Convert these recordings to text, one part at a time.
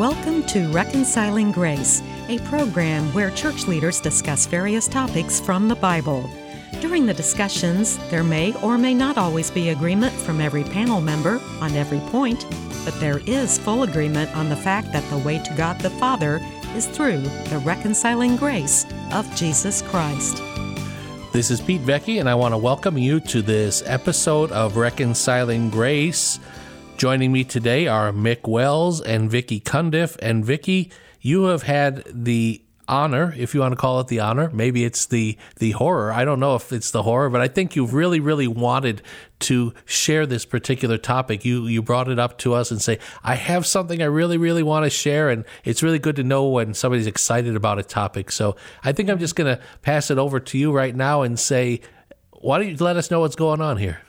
Welcome to Reconciling Grace, a program where church leaders discuss various topics from the Bible. During the discussions, there may or may not always be agreement from every panel member on every point, but there is full agreement on the fact that the way to God the Father is through the reconciling grace of Jesus Christ. This is Pete Vecchi, and I want to welcome you to this episode of Reconciling Grace. Joining me today are Mick Wells and Vicky Cundiff. And Vicky, you have had the honor, if you want to call it the honor, maybe it's the the horror. I don't know if it's the horror, but I think you've really, really wanted to share this particular topic. You you brought it up to us and say, I have something I really, really want to share, and it's really good to know when somebody's excited about a topic. So I think I'm just gonna pass it over to you right now and say, why don't you let us know what's going on here?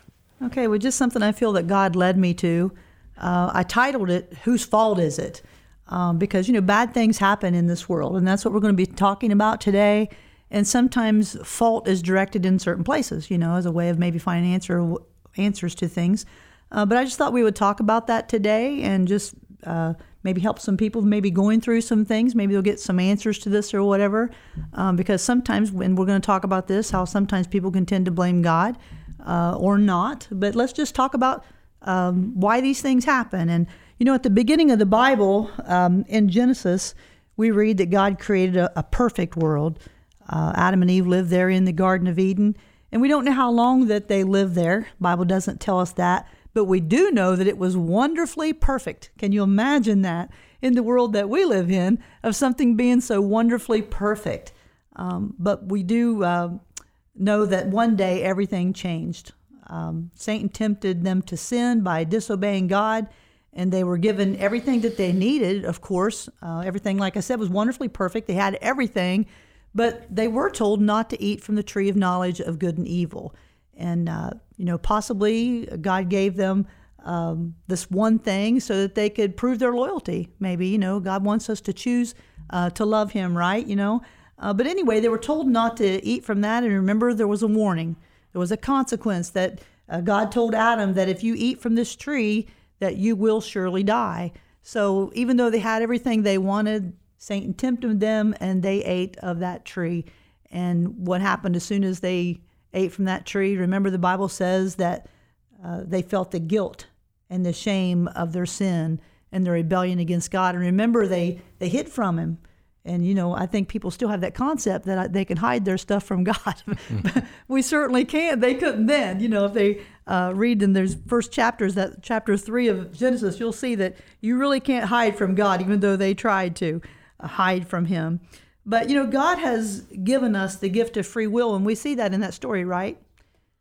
Okay, well, just something I feel that God led me to. Uh, I titled it "Whose Fault Is It?" Um, because you know bad things happen in this world, and that's what we're going to be talking about today. And sometimes fault is directed in certain places, you know, as a way of maybe finding answer answers to things. Uh, but I just thought we would talk about that today and just uh, maybe help some people maybe going through some things. Maybe they'll get some answers to this or whatever. Um, because sometimes, when we're going to talk about this, how sometimes people can tend to blame God uh, or not. But let's just talk about um, why these things happen. And, you know, at the beginning of the Bible, um, in Genesis, we read that God created a, a perfect world. Uh, Adam and Eve lived there in the Garden of Eden. And we don't know how long that they lived there. Bible doesn't tell us that. But we do know that it was wonderfully perfect. Can you imagine that in the world that we live in of something being so wonderfully perfect? Um, but we do uh, know that one day everything changed. Um, Satan tempted them to sin by disobeying God, and they were given everything that they needed, of course. Uh, everything, like I said, was wonderfully perfect. They had everything, but they were told not to eat from the tree of knowledge of good and evil. And, uh, you know, possibly God gave them um, this one thing so that they could prove their loyalty. Maybe, you know, God wants us to choose uh, to love Him, right? You know, uh, but anyway, they were told not to eat from that. And remember, there was a warning. There was a consequence that uh, God told Adam that if you eat from this tree, that you will surely die. So even though they had everything they wanted, Satan tempted them and they ate of that tree. And what happened as soon as they ate from that tree? Remember, the Bible says that uh, they felt the guilt and the shame of their sin and their rebellion against God. And remember, they, they hid from Him. And, you know, I think people still have that concept that they can hide their stuff from God. we certainly can. They couldn't then. You know, if they uh, read in those first chapters, that chapter three of Genesis, you'll see that you really can't hide from God, even though they tried to uh, hide from Him. But, you know, God has given us the gift of free will, and we see that in that story, right?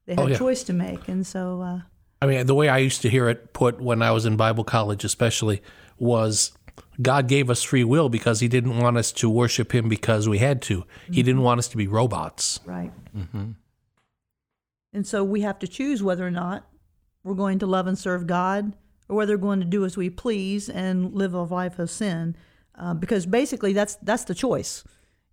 They had oh, yeah. a choice to make. And so. Uh, I mean, the way I used to hear it put when I was in Bible college, especially, was God gave us free will because He didn't want us to worship Him because we had to. Mm-hmm. He didn't want us to be robots. Right. Mm-hmm. And so we have to choose whether or not we're going to love and serve God or whether we're going to do as we please and live a life of sin. Uh, because basically, that's that's the choice.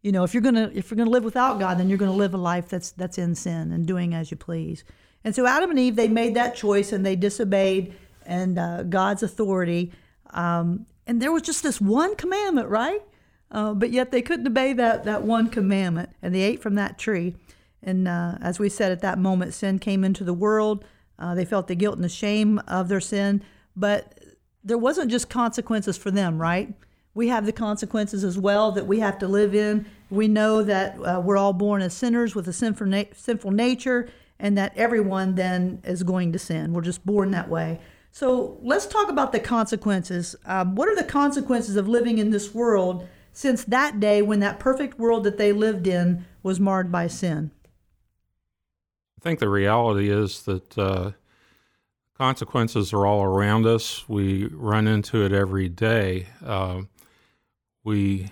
You know, if you're gonna if you're gonna live without God, then you're gonna live a life that's that's in sin and doing as you please. And so Adam and Eve they made that choice and they disobeyed and uh, God's authority. Um, and there was just this one commandment, right? Uh, but yet they couldn't obey that, that one commandment, and they ate from that tree. And uh, as we said at that moment, sin came into the world. Uh, they felt the guilt and the shame of their sin, but there wasn't just consequences for them, right? We have the consequences as well that we have to live in. We know that uh, we're all born as sinners with a sinful, na- sinful nature, and that everyone then is going to sin. We're just born that way. So let's talk about the consequences. Um, what are the consequences of living in this world since that day when that perfect world that they lived in was marred by sin? I think the reality is that uh, consequences are all around us. We run into it every day. Uh, we,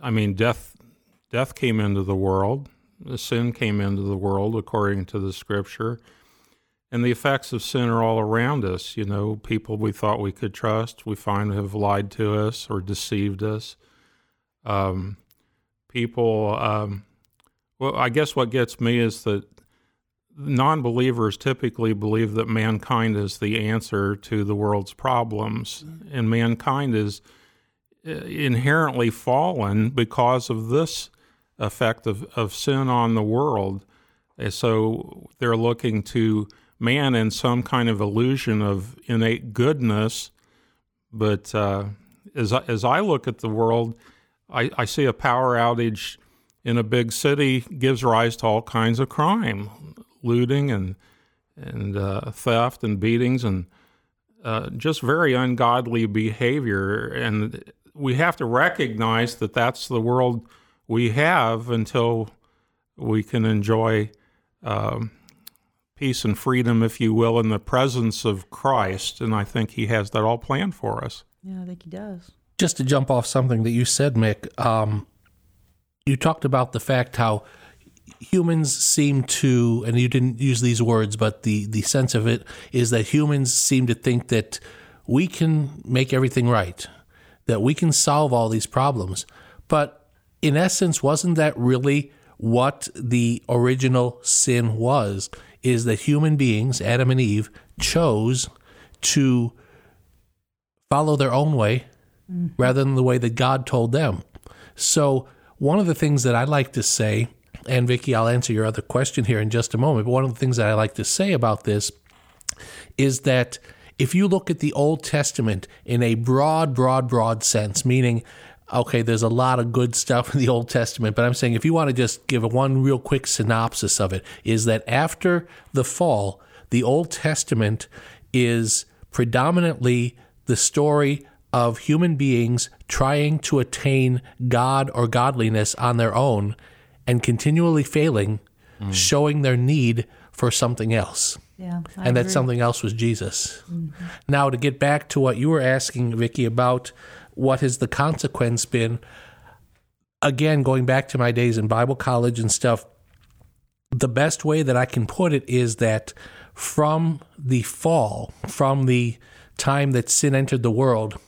I mean, death, death came into the world. Sin came into the world according to the Scripture and the effects of sin are all around us. You know, people we thought we could trust, we find have lied to us or deceived us. Um, people, um, well, I guess what gets me is that non believers typically believe that mankind is the answer to the world's problems, and mankind is inherently fallen because of this effect of, of sin on the world. And so they're looking to man in some kind of illusion of innate goodness. But uh, as, I, as I look at the world, I, I see a power outage in a big city gives rise to all kinds of crime, looting and and uh, theft and beatings and uh, just very ungodly behavior. And we have to recognize that that's the world we have until we can enjoy um, peace and freedom, if you will, in the presence of Christ. And I think He has that all planned for us. Yeah, I think He does. Just to jump off something that you said, Mick, um, you talked about the fact how humans seem to, and you didn't use these words, but the, the sense of it is that humans seem to think that we can make everything right, that we can solve all these problems. But in essence, wasn't that really what the original sin was? Is that human beings, Adam and Eve, chose to follow their own way mm-hmm. rather than the way that God told them. So, one of the things that I like to say, and Vicki, I'll answer your other question here in just a moment, but one of the things that I like to say about this is that if you look at the Old Testament in a broad, broad, broad sense, meaning okay, there's a lot of good stuff in the Old Testament, but I'm saying if you want to just give one real quick synopsis of it, is that after the fall, the Old Testament is predominantly the story of human beings trying to attain God or godliness on their own and continually failing, mm. showing their need for something else. Yeah, I and agree. that something else was Jesus. Mm-hmm. Now, to get back to what you were asking, Vicki, about what has the consequence been, again, going back to my days in Bible college and stuff, the best way that I can put it is that from the fall, from the time that sin entered the world,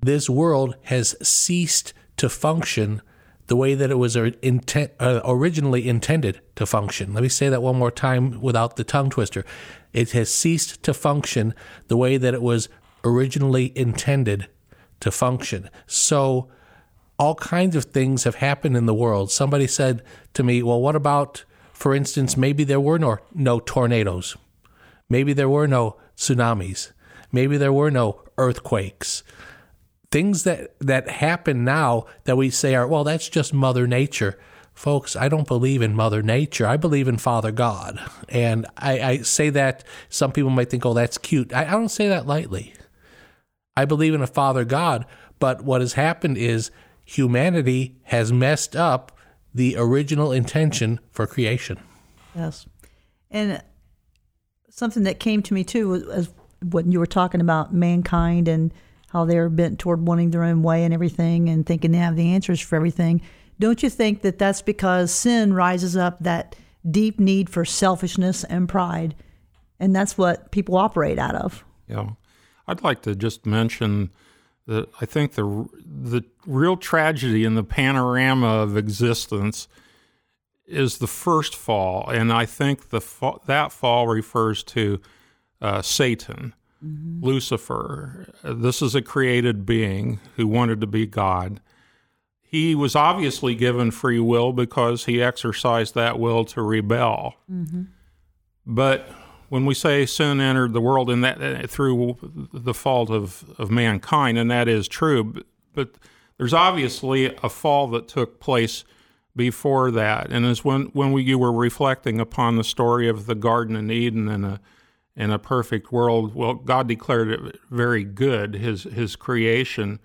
this world has ceased to function the way that it was uh, originally intended to function. Let me say that one more time without the tongue twister. It has ceased to function the way that it was originally intended to function. So, all kinds of things have happened in the world. Somebody said to me, Well, what about, for instance, maybe there were no, no tornadoes? Maybe there were no tsunamis. Maybe there were no earthquakes things that that happen now that we say are well that's just mother nature folks i don't believe in mother nature i believe in father god and i, I say that some people might think oh that's cute I, I don't say that lightly i believe in a father god but what has happened is humanity has messed up the original intention for creation yes and something that came to me too was when you were talking about mankind and how they're bent toward wanting their own way and everything and thinking they have the answers for everything. Don't you think that that's because sin rises up that deep need for selfishness and pride? And that's what people operate out of. Yeah. I'd like to just mention that I think the the real tragedy in the panorama of existence is the first fall, and I think the that fall refers to uh, Satan mm-hmm. Lucifer. This is a created being who wanted to be God. He was obviously given free will because he exercised that will to rebel. Mm-hmm. But when we say sin entered the world and that uh, through the fault of, of mankind, and that is true, but, there's obviously a fall that took place before that. And as when, when we, you were reflecting upon the story of the Garden in Eden and a in a perfect world. Well, God declared it very good, his, his creation.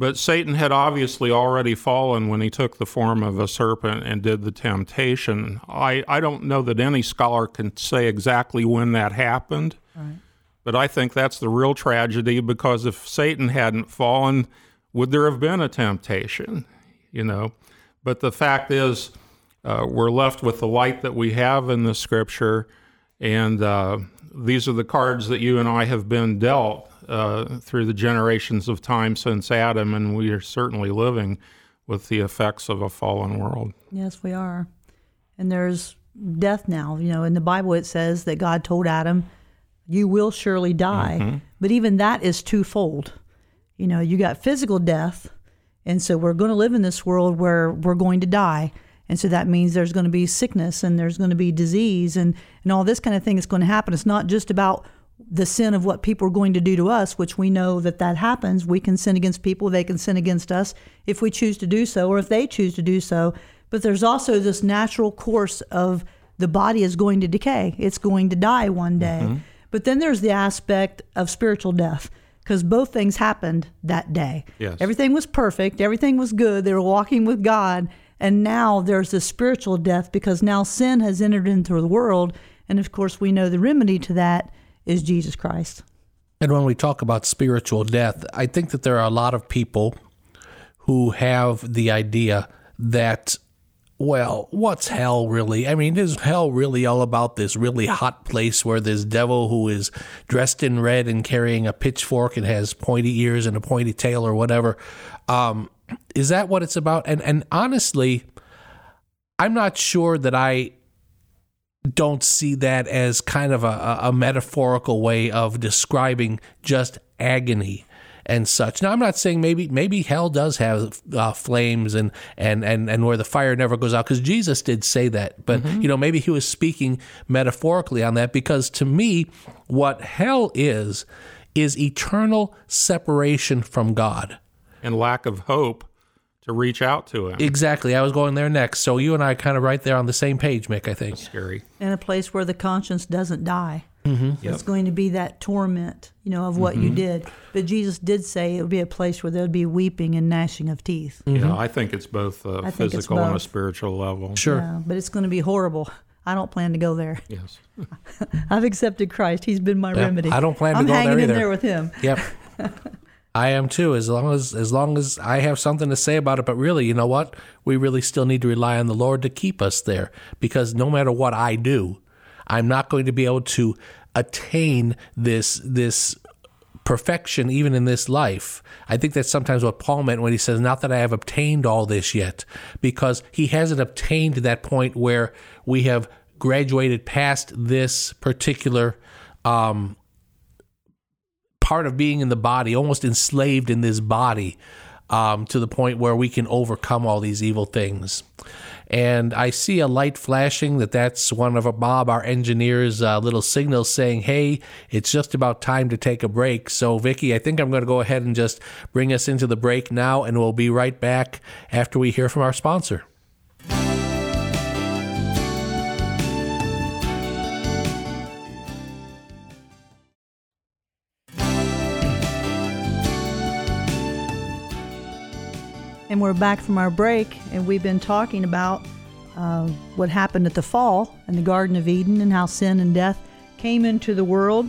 But Satan had obviously already fallen when he took the form of a serpent and did the temptation. I, I don't know that any scholar can say exactly when that happened, right. but I think that's the real tragedy because if Satan hadn't fallen, would there have been a temptation? You know, but the fact is, uh, we're left with the light that we have in the scripture and uh, these are the cards that you and I have been dealt uh, through the generations of time since Adam, and we are certainly living with the effects of a fallen world. Yes, we are. And there's death now. You know, in the Bible it says that God told Adam, You will surely die. Mm-hmm. But even that is twofold. You know, you got physical death, and so we're going to live in this world where we're going to die. And so that means there's going to be sickness and there's going to be disease and, and all this kind of thing is going to happen. It's not just about the sin of what people are going to do to us, which we know that that happens. We can sin against people, they can sin against us if we choose to do so or if they choose to do so. But there's also this natural course of the body is going to decay, it's going to die one day. Mm-hmm. But then there's the aspect of spiritual death because both things happened that day. Yes. Everything was perfect, everything was good, they were walking with God. And now there's this spiritual death because now sin has entered into the world. And of course, we know the remedy to that is Jesus Christ. And when we talk about spiritual death, I think that there are a lot of people who have the idea that well, what's hell really? I mean, is hell really all about this really hot place where this devil who is dressed in red and carrying a pitchfork and has pointy ears and a pointy tail or whatever? Um, is that what it's about? And and honestly, I'm not sure that I don't see that as kind of a, a metaphorical way of describing just agony and such. Now, I'm not saying maybe maybe hell does have uh, flames and, and and and where the fire never goes out because Jesus did say that. But mm-hmm. you know, maybe he was speaking metaphorically on that because to me, what hell is is eternal separation from God and lack of hope to reach out to him. Exactly. I was going there next. So you and I kind of right there on the same page, Mick, I think. That's scary. And a place where the conscience doesn't die. Mm-hmm. Yep. It's going to be that torment, you know, of what mm-hmm. you did. But Jesus did say it would be a place where there would be weeping and gnashing of teeth. Mm-hmm. Yeah, I think it's both a physical and a spiritual level. Sure. Yeah, but it's going to be horrible. I don't plan to go there. Yes. I've accepted Christ. He's been my yep. remedy. I don't plan to I'm go there either. I'm hanging in there with him. Yep. I am too, as long as as long as I have something to say about it. But really, you know what? We really still need to rely on the Lord to keep us there, because no matter what I do, I'm not going to be able to attain this this perfection even in this life. I think that's sometimes what Paul meant when he says, Not that I have obtained all this yet, because he hasn't obtained that point where we have graduated past this particular um, part of being in the body, almost enslaved in this body, um, to the point where we can overcome all these evil things and I see a light flashing that that's one of Bob, our engineer's uh, little signals saying, "Hey, it's just about time to take a break." So, Vicky, I think I'm going to go ahead and just bring us into the break now, and we'll be right back after we hear from our sponsor. And we're back from our break, and we've been talking about uh, what happened at the fall in the Garden of Eden and how sin and death came into the world.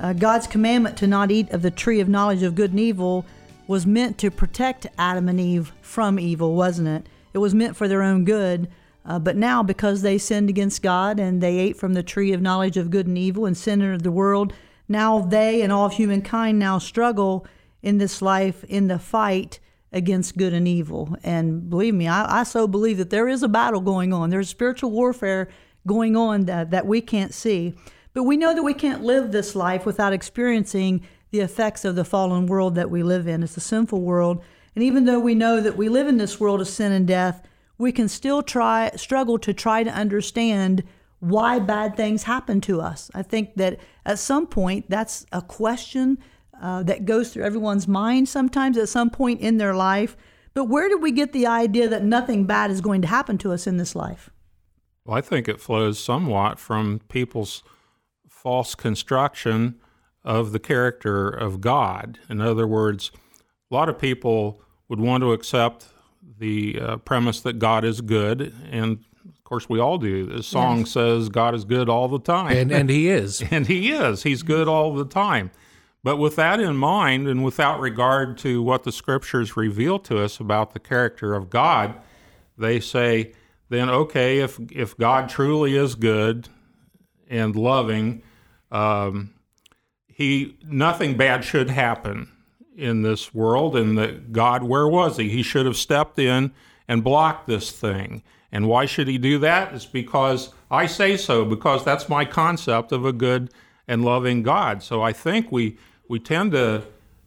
Uh, God's commandment to not eat of the tree of knowledge of good and evil was meant to protect Adam and Eve from evil, wasn't it? It was meant for their own good. Uh, but now, because they sinned against God and they ate from the tree of knowledge of good and evil and sin entered the world, now they and all of humankind now struggle in this life in the fight against good and evil. And believe me, I, I, so believe that there is a battle going on. There's spiritual warfare going on that, that we can't see. But we know that we can't live this life without experiencing the effects of the fallen world that we live in. It's a sinful world. And even though we know that we live in this world of sin and death, we can still try struggle to try to understand why bad things happen to us. I think that at some point that's a question uh, that goes through everyone's mind sometimes at some point in their life. But where did we get the idea that nothing bad is going to happen to us in this life? Well, I think it flows somewhat from people's false construction of the character of God. In other words, a lot of people would want to accept the uh, premise that God is good, and of course we all do. The song yes. says God is good all the time, and and He is, and He is. He's good all the time. But with that in mind, and without regard to what the scriptures reveal to us about the character of God, they say, then okay, if if God truly is good and loving, um, he nothing bad should happen in this world, and that God, where was he? He should have stepped in and blocked this thing. And why should he do that? It's because I say so, because that's my concept of a good and loving God. So I think we we tend to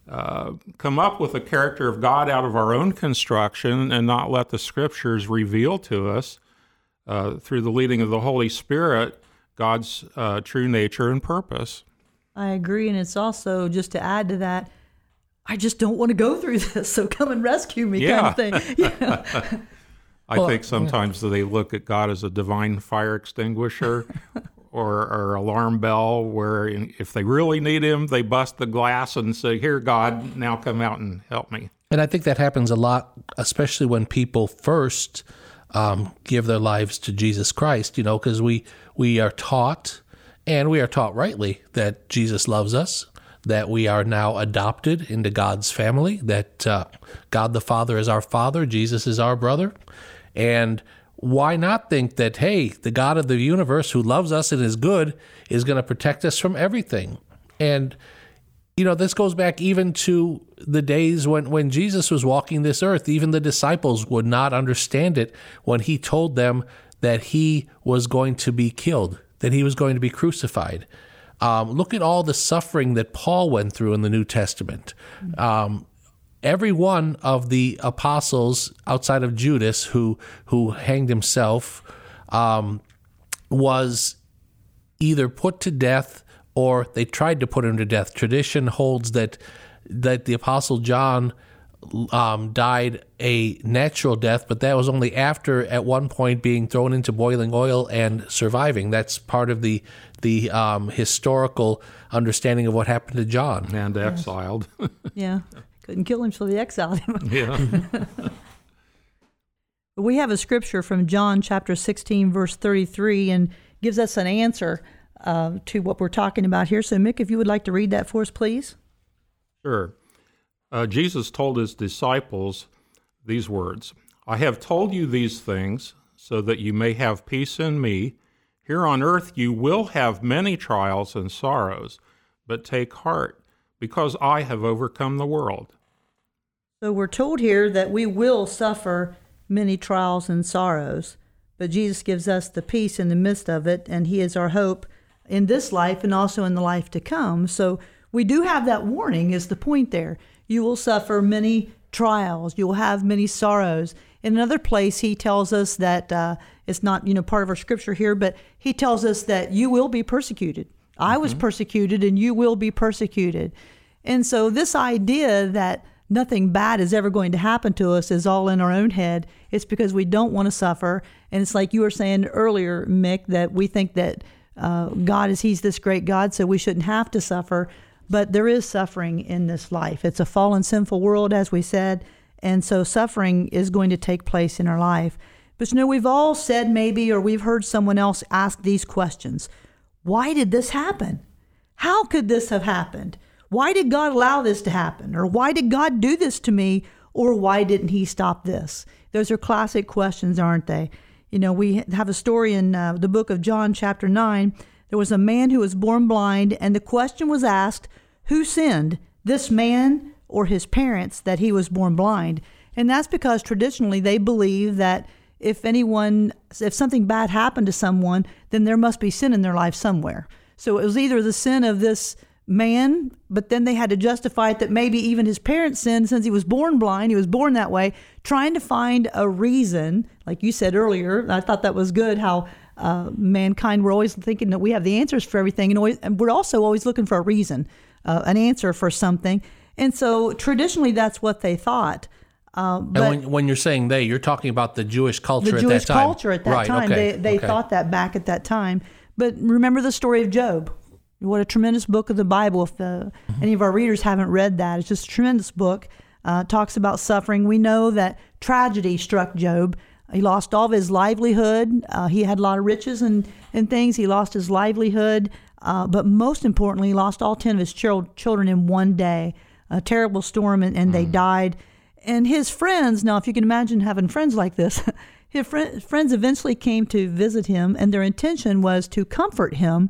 uh, come up with a character of God out of our own construction and not let the scriptures reveal to us uh, through the leading of the Holy Spirit God's uh, true nature and purpose. I agree. And it's also, just to add to that, I just don't want to go through this, so come and rescue me, Yeah. kind of thing. You know? I Well, think sometimes they look at God as a divine fire extinguisher or, or alarm bell, where if they really need Him, they bust the glass and say, Here, God, now come out and help me. And I think that happens a lot, especially when people first um, give their lives to Jesus Christ. You know, because we we are taught, and we are taught rightly, that Jesus loves us, that we are now adopted into God's family, that uh, God the Father is our Father, Jesus is our brother, and why not think that hey, the God of the universe who loves us and is good is going to protect us from everything, and you know, this goes back even to the days when, when Jesus was walking this earth. Even the disciples would not understand it when he told them that he was going to be killed, that he was going to be crucified. Um, look at all the suffering that Paul went through in the New Testament. Um, every one of the apostles outside of Judas who who hanged himself um, was either put to death or they tried to put him to death. Tradition holds that that the apostle John um, died a natural death, but that was only after at one point being thrown into boiling oil and surviving. That's part of the the um, historical understanding of what happened to John. And exiled. yeah. Couldn't kill him, so they exiled him. yeah. We have a scripture from John chapter 16, verse 33, and gives us an answer uh, to what we're talking about here. So, Mick, if you would like to read that for us, please. Sure. Uh, Jesus told his disciples these words I have told you these things so that you may have peace in me. Here on earth you will have many trials and sorrows, but take heart, because I have overcome the world. So, we're told here that we will suffer many trials and sorrows, but Jesus gives us the peace in the midst of it, and He is our hope in this life and also in the life to come. So, we do have that warning, is the point there. You will suffer many trials, you will have many sorrows. In another place, he tells us that uh, it's not, you know, part of our scripture here, but he tells us that you will be persecuted. I was persecuted, and you will be persecuted. And so, this idea that nothing bad is ever going to happen to us is all in our own head. It's because we don't want to suffer. And it's like you were saying earlier, Mick, that we think that uh, God is, He's this great God, so we shouldn't have to suffer. But there is suffering in this life. It's a fallen, sinful world, as we said. And so suffering is going to take place in our life. But you know, we've all said maybe, or we've heard someone else ask these questions Why did this happen? How could this have happened? Why did God allow this to happen? Or why did God do this to me? Or why didn't He stop this? Those are classic questions, aren't they? You know, we have a story in uh, the book of John, chapter 9. There was a man who was born blind, and the question was asked who sinned, this man or his parents, that he was born blind? And that's because traditionally they believe that if anyone, if something bad happened to someone, then there must be sin in their life somewhere. So it was either the sin of this man, but then they had to justify it that maybe even his parents sinned since he was born blind, he was born that way, trying to find a reason. Like you said earlier, I thought that was good how uh, mankind, we're always thinking that we have the answers for everything, and, always, and we're also always looking for a reason, uh, an answer for something. And so traditionally, that's what they thought. Uh, And when, when you're saying they, you're talking about the Jewish culture the at Jewish that time. Jewish culture at that right, time. Okay, They they okay. thought that back at that time. But remember the story of Job. What a tremendous book of the Bible. If uh, Mm-hmm. any of our readers haven't read that, it's just a tremendous book. Uh, talks about suffering. We know that tragedy struck Job. He lost all of his livelihood. Uh, he had a lot of riches and, and things. He lost his livelihood. Uh, but most importantly, he lost all 10 of his chil- children in one day. A terrible storm, and, and Mm. they died. And his friends, now, if you can imagine having friends like this, his fri friends eventually came to visit him, and their intention was to comfort him,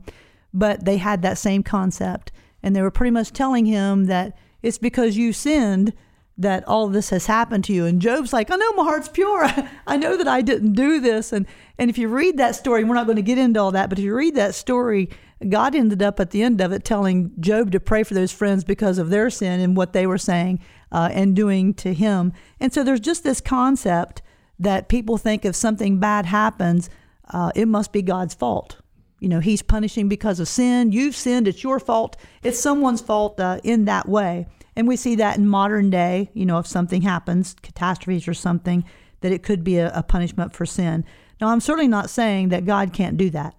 but they had that same concept. And they were pretty much telling him that it's because you sinned that all this has happened to you. And Job's like, I know my heart's pure. I know that I didn't do this. And, and if you read that story, we're not going to get into all that, but if you read that story, God ended up at the end of it telling Job to pray for those friends because of their sin and what they were saying uh, and doing to him. And so there's just this concept that people think if something bad happens, uh, it must be God's fault. You know, He's punishing because of sin. You've sinned. It's your fault. It's someone's fault uh, in that way. And we see that in modern day, you know, if something happens, catastrophes or something, that it could be a, a punishment for sin. Now, I'm certainly not saying that God can't do that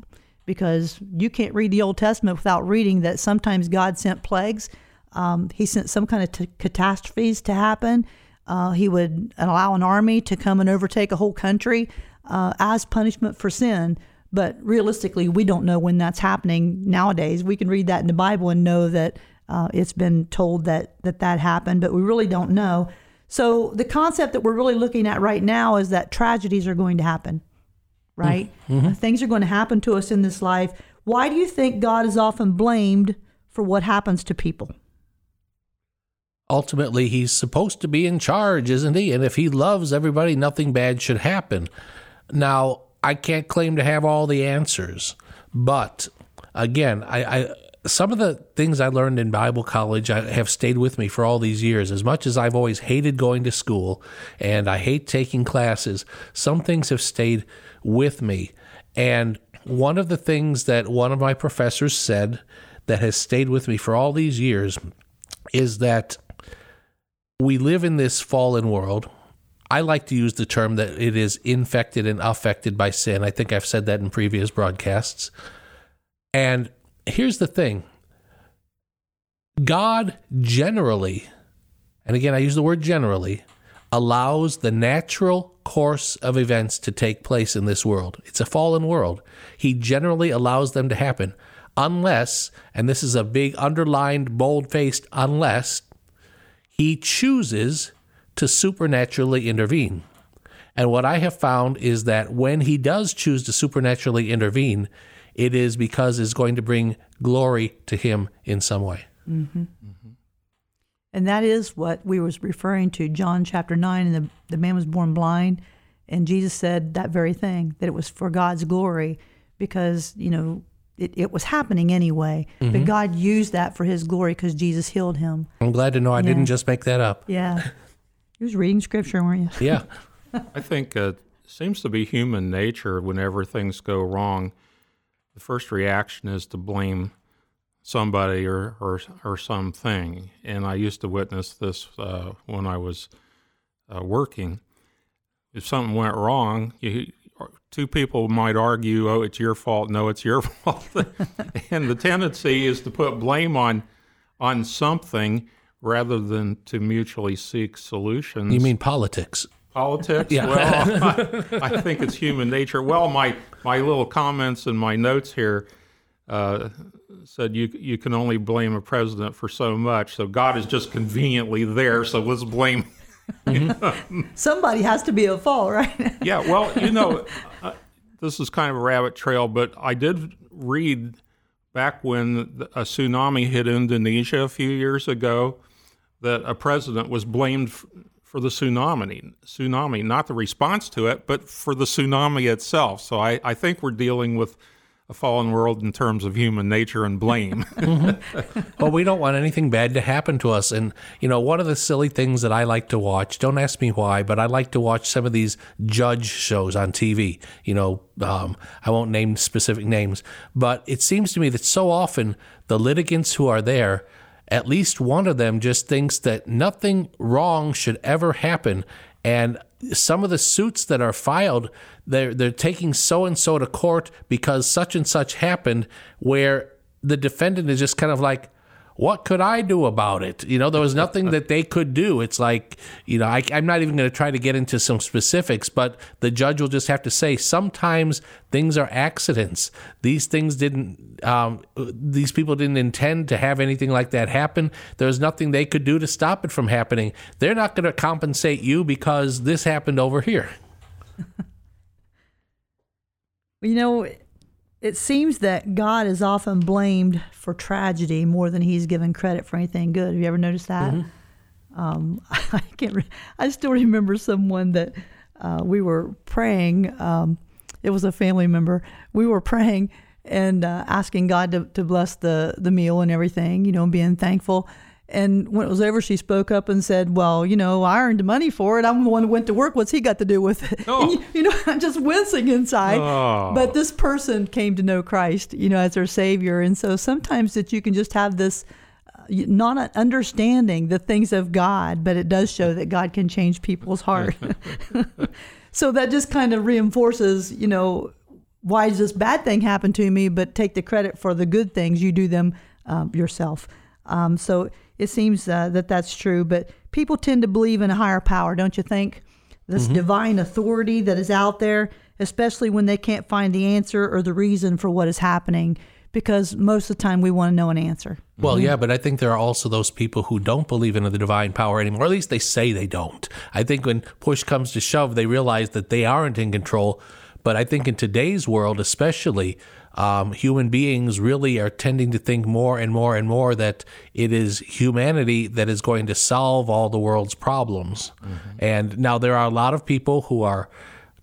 because you can't read the Old Testament without reading that sometimes God sent plagues. Um, he sent some kind of t- catastrophes to happen. Uh, he would allow an army to come and overtake a whole country uh, as punishment for sin. But realistically, we don't know when that's happening nowadays. We can read that in the Bible and know that uh, it's been told that, that that happened, but we really don't know. So the concept that we're really looking at right now is that tragedies are going to happen, right? Mm-hmm. Things are going to happen to us in this life. Why do you think God is often blamed for what happens to people? Ultimately he's supposed to be in charge, isn't he? And if he loves everybody, nothing bad should happen. Now, I can't claim to have all the answers, but again, I, I some of the things I learned in Bible college I have stayed with me for all these years. As much as I've always hated going to school and I hate taking classes, some things have stayed with me. And one of the things that one of my professors said that has stayed with me for all these years is that we live in this fallen world. I like to use the term that it is infected and affected by sin. I think I've said that in previous broadcasts. And here's the thing God generally, and again, I use the word generally, allows the natural course of events to take place in this world. It's a fallen world. He generally allows them to happen unless, and this is a big underlined, bold faced unless, he chooses to supernaturally intervene. And what I have found is that when he does choose to supernaturally intervene, it is because it's going to bring glory to him in some way. Mm-hmm. Mm-hmm. And that is what we was referring to, John chapter 9, and the, the man was born blind. And Jesus said that very thing, that it was for God's glory because, you know, it, it was happening anyway. Mm-hmm. But God used that for his glory because Jesus healed him. I'm glad to know I yeah. didn't just make that up. Yeah. you was reading scripture, weren't you? Yeah. I think it seems to be human nature whenever things go wrong. The first reaction is to blame somebody or, or, or something. And I used to witness this uh, when I was uh, working. If something went wrong, you, two people might argue, oh, it's your fault. No, it's your fault. and the tendency is to put blame on on something rather than to mutually seek solutions. You mean politics? Politics? yeah. Well, I, I, think it's human nature. Well, my, my little comments and my notes here uh, said you you can only blame a president for so much. So God is just conveniently there. So let's blame Somebody has to be at fault, right? yeah, well, you know, uh, this is kind of a rabbit trail, but I did read back when a tsunami hit Indonesia a few years ago that a president was blamed for the tsunami, tsunami, not the response to it, but for the tsunami itself. So I, I think we're dealing with a fallen world in terms of human nature and blame. mm-hmm. Well, we don't want anything bad to happen to us. And, you know, one of the silly things that I like to watch, don't ask me why, but I like to watch some of these judge shows on TV. You know, um, I won't name specific names, but it seems to me that so often the litigants who are there, at least one of them just thinks that nothing wrong should ever happen. And some of the suits that are filed, they're they're taking so and so to court because such and such happened, where the defendant is just kind of like, what could I do about it? You know, there was nothing that they could do. It's like, you know, I, am not even going to try to get into some specifics, but the judge will just have to say sometimes things are accidents. These things didn't, um, these people didn't intend to have anything like that happen. There's nothing they could do to stop it from happening. They're not going to compensate you because this happened over here. you know, it seems that God is often blamed for tragedy more than he's given credit for anything good. Have you ever noticed that? Mm-hmm. Um, I can't. Re- I still remember someone that uh, we were praying. Um, it was a family member. We were praying, and uh, asking God to, to bless the, the meal and everything, you know, and being thankful. And when it was over, she spoke up and said, "Well, you know, I earned money for it. I'm the one who went to work. What's he got to do with it?" Oh. You, you, know, I'm just wincing inside. Oh. But this person came to know Christ, you know, as their Savior, and so sometimes that you can just have this uh, not understanding the things of God, but it does show that God can change people's heart. so that just kind of reinforces, you know, why does this bad thing happen to me? But take the credit for the good things. You do them um, yourself. Um, so it seems uh, that that's true. But people tend to believe in a higher power, don't you think? This divine authority that is out there, especially when they can't find the answer or the reason for what is happening, because most of the time we want to know an answer. Well, yeah, but I think there are also those people who don't believe in the divine power anymore. Or at least they say they don't. I think when push comes to shove, they realize that they aren't in control. But I think in today's world, especially, um, human beings really are tending to think more and more and more that it is humanity that is going to solve all the world's problems. And now there are a lot of people who are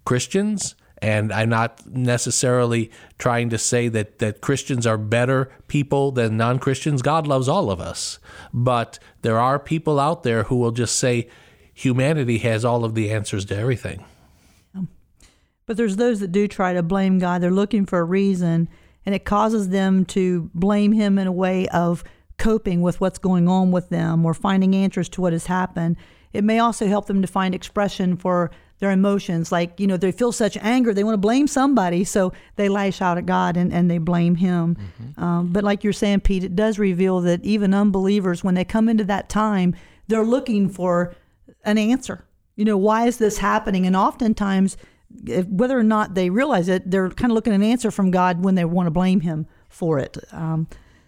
Christians. And I'm not necessarily trying to say that, that Christians are better people than non Christians. God loves all of us. But there are people out there who will just say humanity has all of the answers to everything. But there's those that do try to blame God. They're looking for a reason, and it causes them to blame Him in a way of coping with what's going on with them or finding answers to what has happened. It may also help them to find expression for their emotions. Like, you know, they feel such anger, they want to blame somebody, so they lash out at God and, and they blame Him. Um, but like you're saying, Pete, it does reveal that even unbelievers, when they come into that time, they're looking for an answer. You know, why is this happening? And oftentimes, whether or not they realize it, they're kind of looking an answer from God when they want to blame Him for it. Um,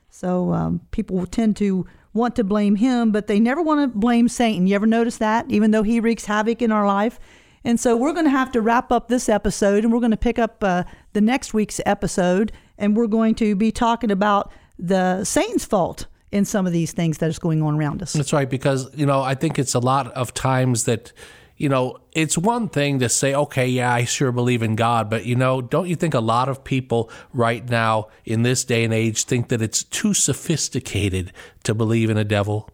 so um, people tend to want to blame Him, but they never want to blame Satan. You ever notice that? Even though he wreaks havoc in our life. And so we're going to have to wrap up this episode, and we're going to pick up uh, the next week's episode, and we're going to be talking about the Satan's fault in some of these things that is going on around us. That's right, because, you know, I think it's a lot of times that, you know, it's one thing to say, okay, yeah, I sure believe in God, but, you know, don't you think a lot of people right now in this day and age think that it's too sophisticated to believe in a devil,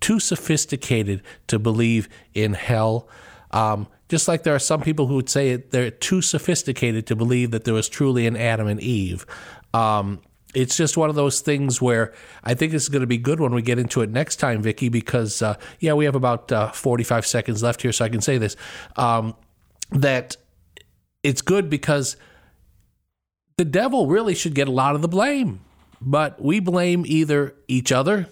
too sophisticated to believe in hell? Um, just like there are some people who would say they're too sophisticated to believe that there was truly an Adam and Eve. Um, it's just one of those things where I think it's going to be good when we get into it next time, Vicky, because, uh, yeah, we have about uh, 45 seconds left here, so I can say this. Um, that it's good because the devil really should get a lot of the blame, but we blame either each other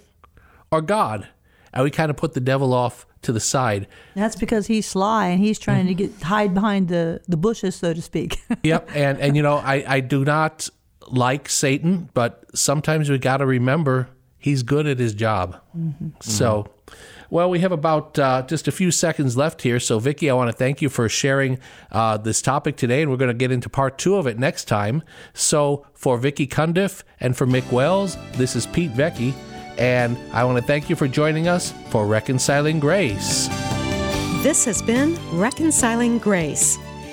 or God, and we kind of put the devil off to the side. That's because he's sly and he's trying to get hide behind the, the bushes, so to speak. yep, and and you know I I do not like Satan, but sometimes we got to remember he's good at his job. So. Well, we have about uh, just a few seconds left here. So, Vicki, I want to thank you for sharing uh, this topic today, and we're going to get into part two of it next time. So, for Vicki Cundiff and for Mick Wells, this is Pete Vecchi, and I want to thank you for joining us for Reconciling Grace. This has been Reconciling Grace.